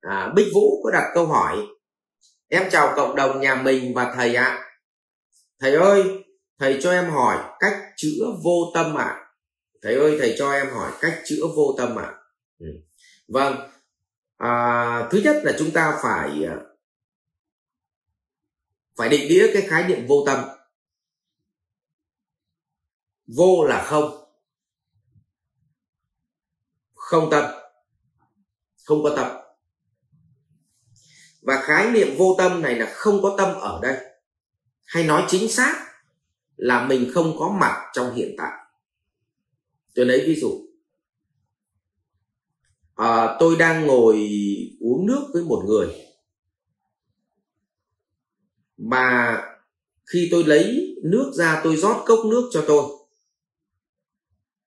à, Bích Vũ có đặt câu hỏi em chào cộng đồng nhà mình và thầy ạ à. thầy ơi thầy cho em hỏi cách chữa vô tâm ạ à. thầy ơi thầy cho em hỏi cách chữa vô tâm ạ à. ừ. vâng à, thứ nhất là chúng ta phải à, phải định nghĩa cái khái niệm vô tâm vô là không không tâm không có tâm và khái niệm vô tâm này là không có tâm ở đây. Hay nói chính xác là mình không có mặt trong hiện tại. Tôi lấy ví dụ. À, tôi đang ngồi uống nước với một người. Mà khi tôi lấy nước ra tôi rót cốc nước cho tôi.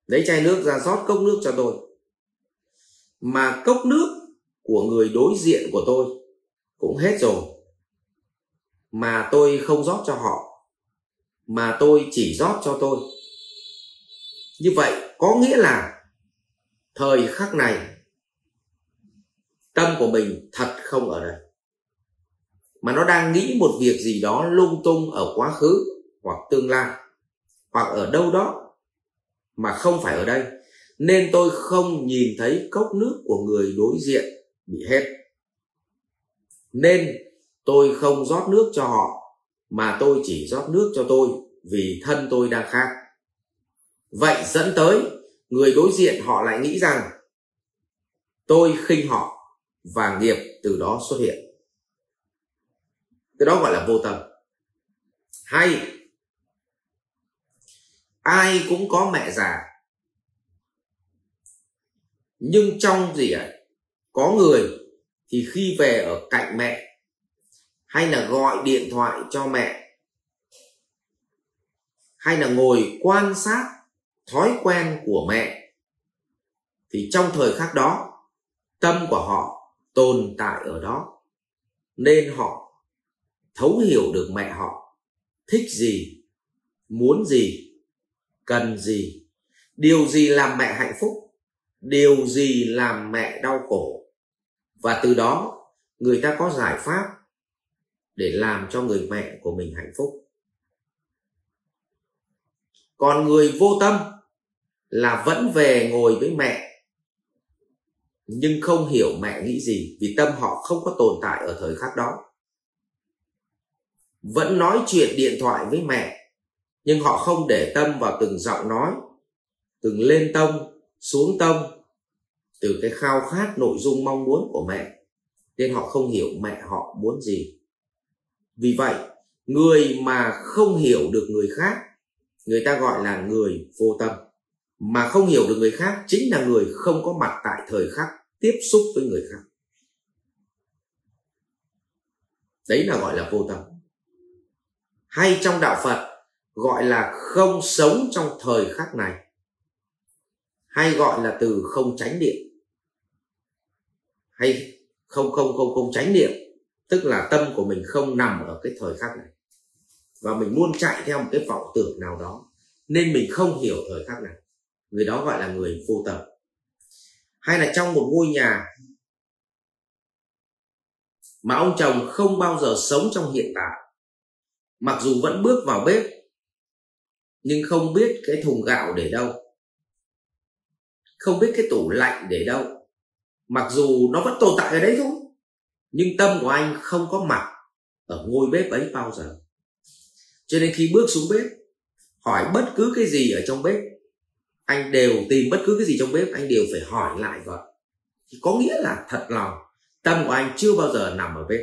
Lấy chai nước ra rót cốc nước cho tôi. Mà cốc nước của người đối diện của tôi cũng hết rồi. Mà tôi không rót cho họ, mà tôi chỉ rót cho tôi. Như vậy có nghĩa là thời khắc này, tâm của mình thật không ở đây. Mà nó đang nghĩ một việc gì đó lung tung ở quá khứ hoặc tương lai, hoặc ở đâu đó mà không phải ở đây. Nên tôi không nhìn thấy cốc nước của người đối diện bị hết nên tôi không rót nước cho họ, mà tôi chỉ rót nước cho tôi vì thân tôi đang khác vậy dẫn tới, người đối diện họ lại nghĩ rằng, tôi khinh họ và nghiệp từ đó xuất hiện. Cái đó gọi là vô tâm. Hay, ai cũng có mẹ già, nhưng trong gì ạ? Có người thì khi về ở cạnh mẹ, hay là gọi điện thoại cho mẹ, hay là ngồi quan sát thói quen của mẹ, thì trong thời khắc đó, tâm của họ tồn tại ở đó. Nên họ thấu hiểu được mẹ họ, thích gì, muốn gì, cần gì. Điều gì làm mẹ hạnh phúc, điều gì làm mẹ đau khổ và từ đó, người ta có giải pháp để làm cho người mẹ của mình hạnh phúc. Còn người vô tâm là vẫn về ngồi với mẹ, nhưng không hiểu mẹ nghĩ gì vì tâm họ không có tồn tại ở thời khắc đó. Vẫn nói chuyện điện thoại với mẹ, nhưng họ không để tâm vào từng giọng nói, từng lên tông, xuống tông từ cái khao khát nội dung mong muốn của mẹ, nên họ không hiểu mẹ họ muốn gì. Vì vậy, người mà không hiểu được người khác, người ta gọi là người vô tâm. Mà không hiểu được người khác chính là người không có mặt tại thời khắc tiếp xúc với người khác. Đấy là gọi là vô tâm. Hay trong đạo phật gọi là không sống trong thời khắc này. Hay gọi là từ không tránh điện hay không không không không tránh niệm. Tức là tâm của mình không nằm ở cái thời khắc này. Và mình luôn chạy theo một cái vọng tưởng nào đó, nên mình không hiểu thời khắc này. Người đó gọi là người vô tâm. Hay là trong một ngôi nhà mà ông chồng không bao giờ sống trong hiện tại, mặc dù vẫn bước vào bếp, nhưng không biết cái thùng gạo để đâu, không biết cái tủ lạnh để đâu mặc dù nó vẫn tồn tại ở đấy thôi, nhưng tâm của anh không có mặt ở ngôi bếp ấy bao giờ. Cho nên khi bước xuống bếp, hỏi bất cứ cái gì ở trong bếp, anh đều tìm bất cứ cái gì trong bếp, anh đều phải hỏi lại vợ thì có nghĩa là thật lòng, tâm của anh chưa bao giờ nằm ở bếp.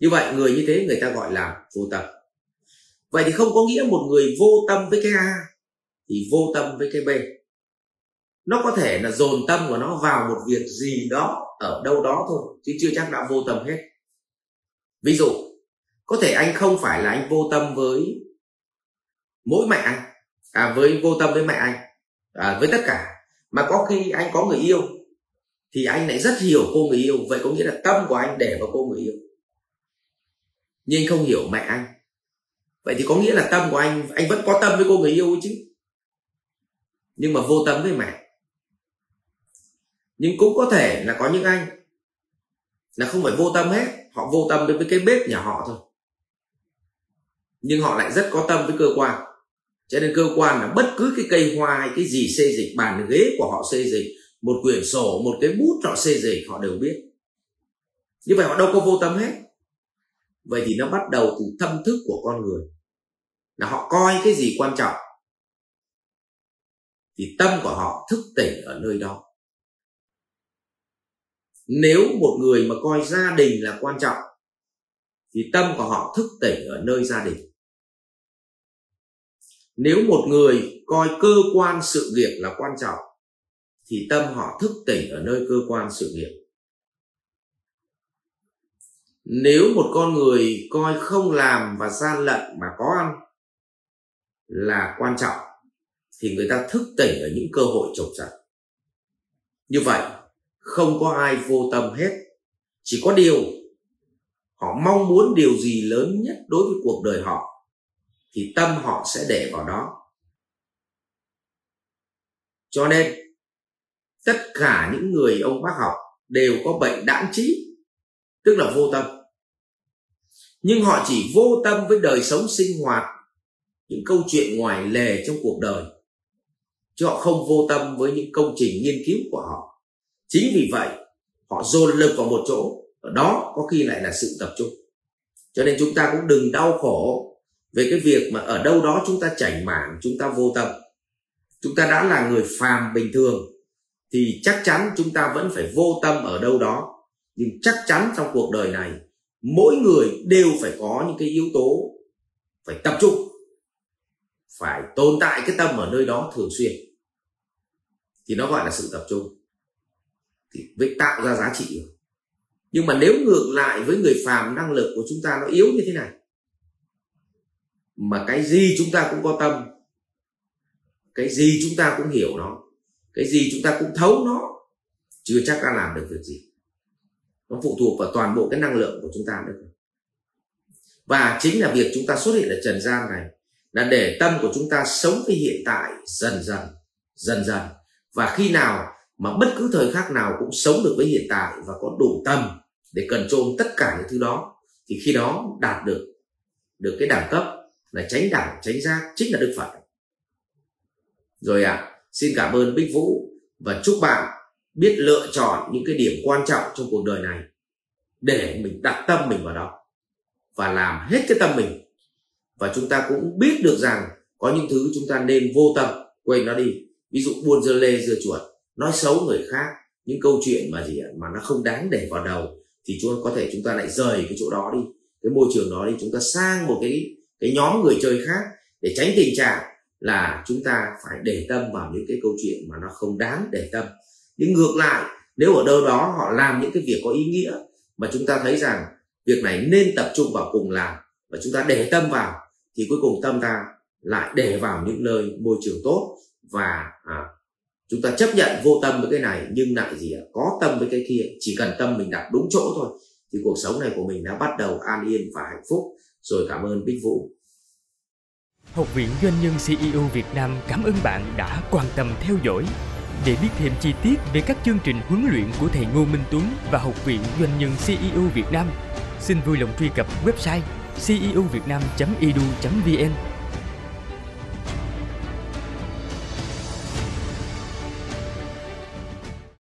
Như vậy người như thế người ta gọi là vô tâm. Vậy thì không có nghĩa một người vô tâm với cái a thì vô tâm với cái b nó có thể là dồn tâm của nó vào một việc gì đó ở đâu đó thôi chứ chưa chắc đã vô tâm hết. Ví dụ có thể anh không phải là anh vô tâm với mỗi mẹ anh à, với vô tâm với mẹ anh à, với tất cả. Mà có khi anh có người yêu thì anh lại rất hiểu cô người yêu vậy có nghĩa là tâm của anh để vào cô người yêu. Nhưng không hiểu mẹ anh vậy thì có nghĩa là tâm của anh anh vẫn có tâm với cô người yêu chứ. Nhưng mà vô tâm với mẹ nhưng cũng có thể là có những anh là không phải vô tâm hết. Họ vô tâm đến với cái bếp nhà họ thôi. Nhưng họ lại rất có tâm với cơ quan. Cho nên cơ quan là bất cứ cái cây hoa hay cái gì xê dịch, bàn ghế của họ xê dịch, một quyển sổ, một cái bút họ xê dịch, họ đều biết. Như vậy họ đâu có vô tâm hết. Vậy thì nó bắt đầu từ tâm thức của con người. Là họ coi cái gì quan trọng thì tâm của họ thức tỉnh ở nơi đó nếu một người mà coi gia đình là quan trọng, thì tâm của họ thức tỉnh ở nơi gia đình. Nếu một người coi cơ quan sự nghiệp là quan trọng, thì tâm họ thức tỉnh ở nơi cơ quan sự nghiệp nếu một con người coi không làm và gian lận mà có ăn là quan trọng, thì người ta thức tỉnh ở những cơ hội trồng trọt. Như vậy không có ai vô tâm hết. Chỉ có điều, họ mong muốn điều gì lớn nhất đối với cuộc đời họ, thì tâm họ sẽ để vào đó. Cho nên, tất cả những người ông bác học đều có bệnh đãng trí, tức là vô tâm. Nhưng họ chỉ vô tâm với đời sống sinh hoạt, những câu chuyện ngoài lề trong cuộc đời, chứ họ không vô tâm với những công trình nghiên cứu của họ chính vì vậy, họ dồn lực vào một chỗ ở đó có khi lại là sự tập trung. Cho nên chúng ta cũng đừng đau khổ về cái việc mà ở đâu đó chúng ta chảnh mảng, chúng ta vô tâm. Chúng ta đã là người phàm bình thường, thì chắc chắn chúng ta vẫn phải vô tâm ở đâu đó. Nhưng chắc chắn trong cuộc đời này, mỗi người đều phải có những cái yếu tố phải tập trung, phải tồn tại cái tâm ở nơi đó thường xuyên. Thì nó gọi là sự tập trung thì mới tạo ra giá trị được nhưng mà nếu ngược lại với người phàm năng lực của chúng ta nó yếu như thế này, mà cái gì chúng ta cũng có tâm, cái gì chúng ta cũng hiểu nó, cái gì chúng ta cũng thấu nó, chưa chắc đã làm được việc gì. Nó phụ thuộc vào toàn bộ cái năng lượng của chúng ta nữa. Và chính là việc chúng ta xuất hiện ở trần gian này là để tâm của chúng ta sống với hiện tại dần dần dần dần. Và khi nào mà bất cứ thời khắc nào cũng sống được với hiện tại và có đủ tâm để cần trôn tất cả những thứ đó thì khi đó đạt được được cái đẳng cấp là tránh đẳng tránh giác chính là đức phật. Rồi ạ à, xin cảm ơn bích vũ và chúc bạn biết lựa chọn những cái điểm quan trọng trong cuộc đời này để mình đặt tâm mình vào đó và làm hết cái tâm mình. Và chúng ta cũng biết được rằng có những thứ chúng ta nên vô tâm quên nó đi. Ví dụ buôn dưa lê dưa chuột nói xấu người khác những câu chuyện mà gì mà nó không đáng để vào đầu thì chúng có thể chúng ta lại rời cái chỗ đó đi. Cái môi trường đó đi chúng ta sang một cái cái nhóm người chơi khác để tránh tình trạng là chúng ta phải để tâm vào những cái câu chuyện mà nó không đáng để tâm. Nhưng ngược lại nếu ở đâu đó họ làm những cái việc có ý nghĩa mà chúng ta thấy rằng việc này nên tập trung vào cùng làm và chúng ta để tâm vào thì cuối cùng tâm ta lại để vào những nơi môi trường tốt và à, chúng ta chấp nhận vô tâm với cái này nhưng lại gì ạ? Có tâm với cái kia chỉ cần tâm mình đặt đúng chỗ thôi. Thì cuộc sống này của mình đã bắt đầu an yên và hạnh phúc. Rồi cảm ơn bích vũ. Học viện Doanh nhân CEO Việt Nam cảm ơn bạn đã quan tâm theo dõi. Để biết thêm chi tiết về các chương trình huấn luyện của thầy Ngô Minh Tuấn và Học viện Doanh nhân CEO Việt Nam, xin vui lòng truy cập website ceovietnam.edu.vn